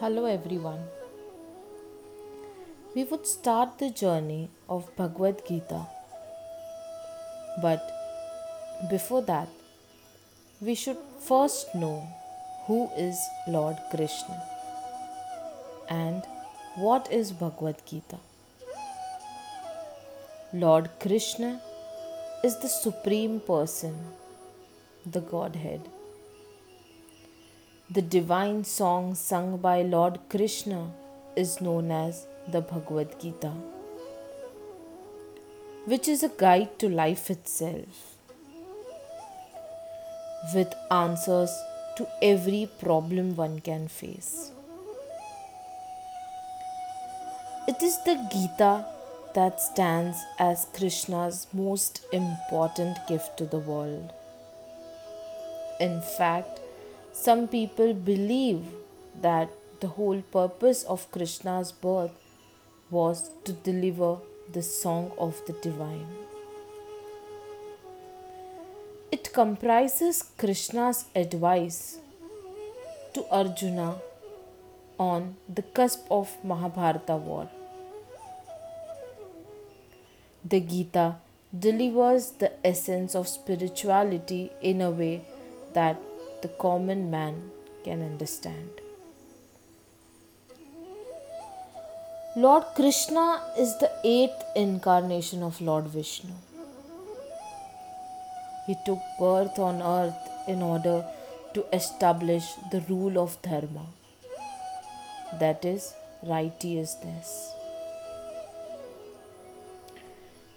Hello everyone. We would start the journey of Bhagavad Gita. But before that, we should first know who is Lord Krishna and what is Bhagavad Gita. Lord Krishna is the Supreme Person, the Godhead. The divine song sung by Lord Krishna is known as the Bhagavad Gita, which is a guide to life itself with answers to every problem one can face. It is the Gita that stands as Krishna's most important gift to the world. In fact, some people believe that the whole purpose of Krishna's birth was to deliver the song of the divine. It comprises Krishna's advice to Arjuna on the cusp of Mahabharata war. The Gita delivers the essence of spirituality in a way that the common man can understand. Lord Krishna is the eighth incarnation of Lord Vishnu. He took birth on earth in order to establish the rule of Dharma, that is, righteousness.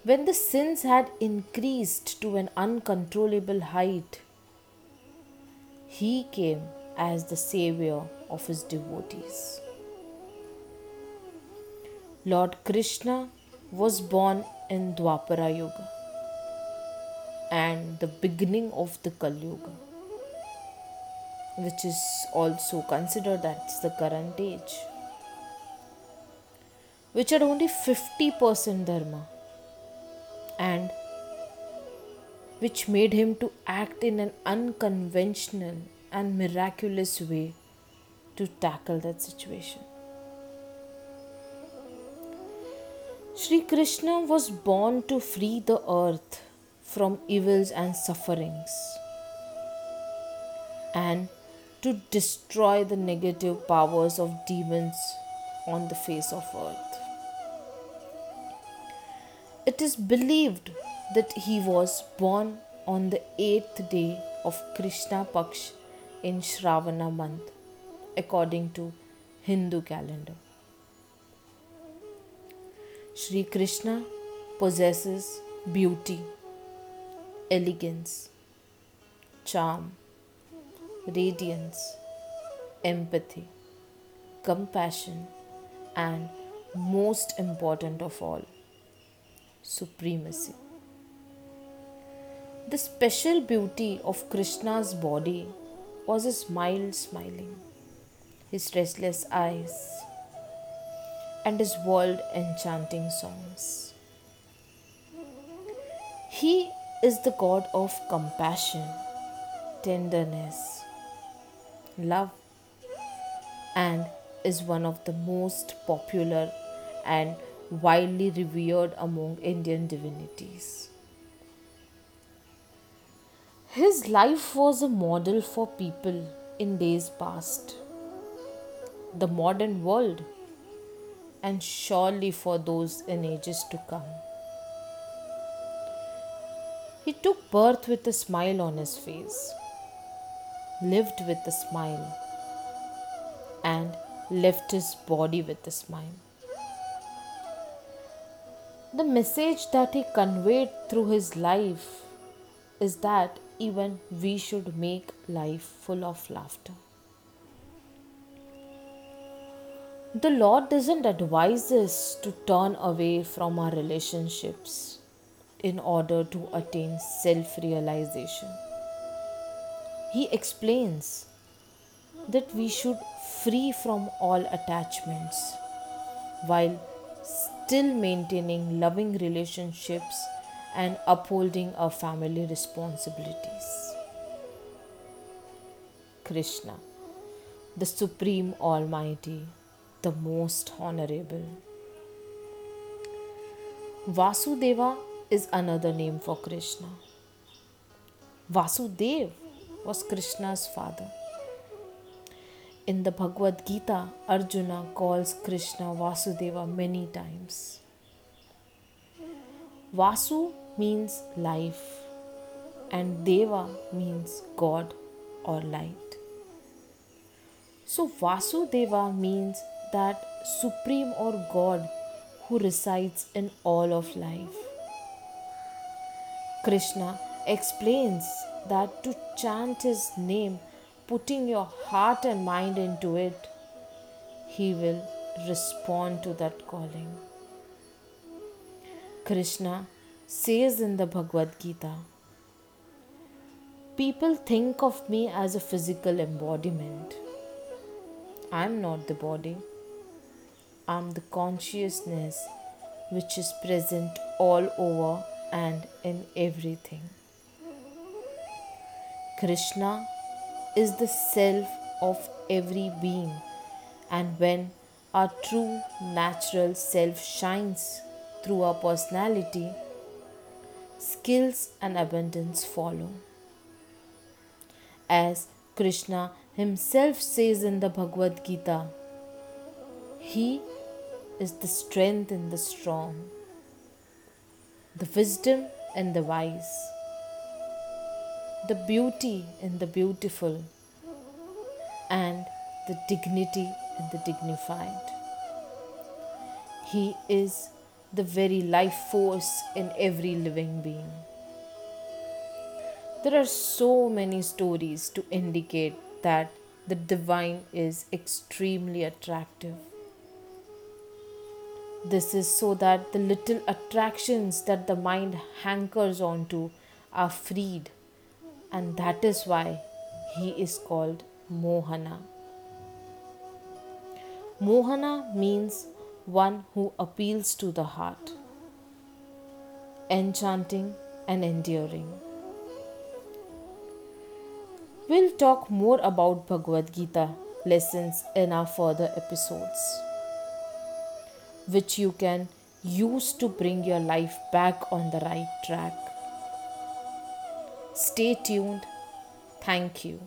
When the sins had increased to an uncontrollable height, he came as the savior of his devotees. Lord Krishna was born in Dwapara Yuga and the beginning of the Kali Yuga, which is also considered as the current age, which had only 50% Dharma and which made him to act in an unconventional and miraculous way to tackle that situation. Sri Krishna was born to free the earth from evils and sufferings and to destroy the negative powers of demons on the face of earth. It is believed that he was born on the eighth day of Krishna Paksh in Shravana month, according to Hindu calendar. Sri Krishna possesses beauty, elegance, charm, radiance, empathy, compassion, and most important of all, supremacy. The special beauty of Krishna's body was his mild smiling, his restless eyes, and his world enchanting songs. He is the God of compassion, tenderness, love, and is one of the most popular and widely revered among Indian divinities. His life was a model for people in days past, the modern world, and surely for those in ages to come. He took birth with a smile on his face, lived with a smile, and left his body with a smile. The message that he conveyed through his life is that even we should make life full of laughter. The Lord doesn't advise us to turn away from our relationships in order to attain self realization. He explains that we should free from all attachments while still maintaining loving relationships and upholding our family responsibilities. Krishna, the Supreme Almighty, the Most Honorable. Vasudeva is another name for Krishna. Vasudev was Krishna's father. In the Bhagavad Gita, Arjuna calls Krishna Vasudeva many times. Vasu means life, and Deva means God or light. So, Vasudeva means that supreme or God who resides in all of life. Krishna explains that to chant his name, putting your heart and mind into it, he will respond to that calling. Krishna says in the Bhagavad Gita, People think of me as a physical embodiment. I'm not the body. I'm the consciousness which is present all over and in everything. Krishna is the self of every being, and when our true natural self shines through our personality, skills and abundance follow. As Krishna himself says in the Bhagavad Gita, He is the strength in the strong, the wisdom in the wise, the beauty in the beautiful, and the dignity in the dignified. He is the very life force in every living being. There are so many stories to indicate that the divine is extremely attractive. This is so that the little attractions that the mind hankers onto are freed, and that is why he is called Mohana. Mohana means one who appeals to the heart, enchanting and enduring. We'll talk more about Bhagavad Gita lessons in our further episodes, which you can use to bring your life back on the right track. Stay tuned. Thank you.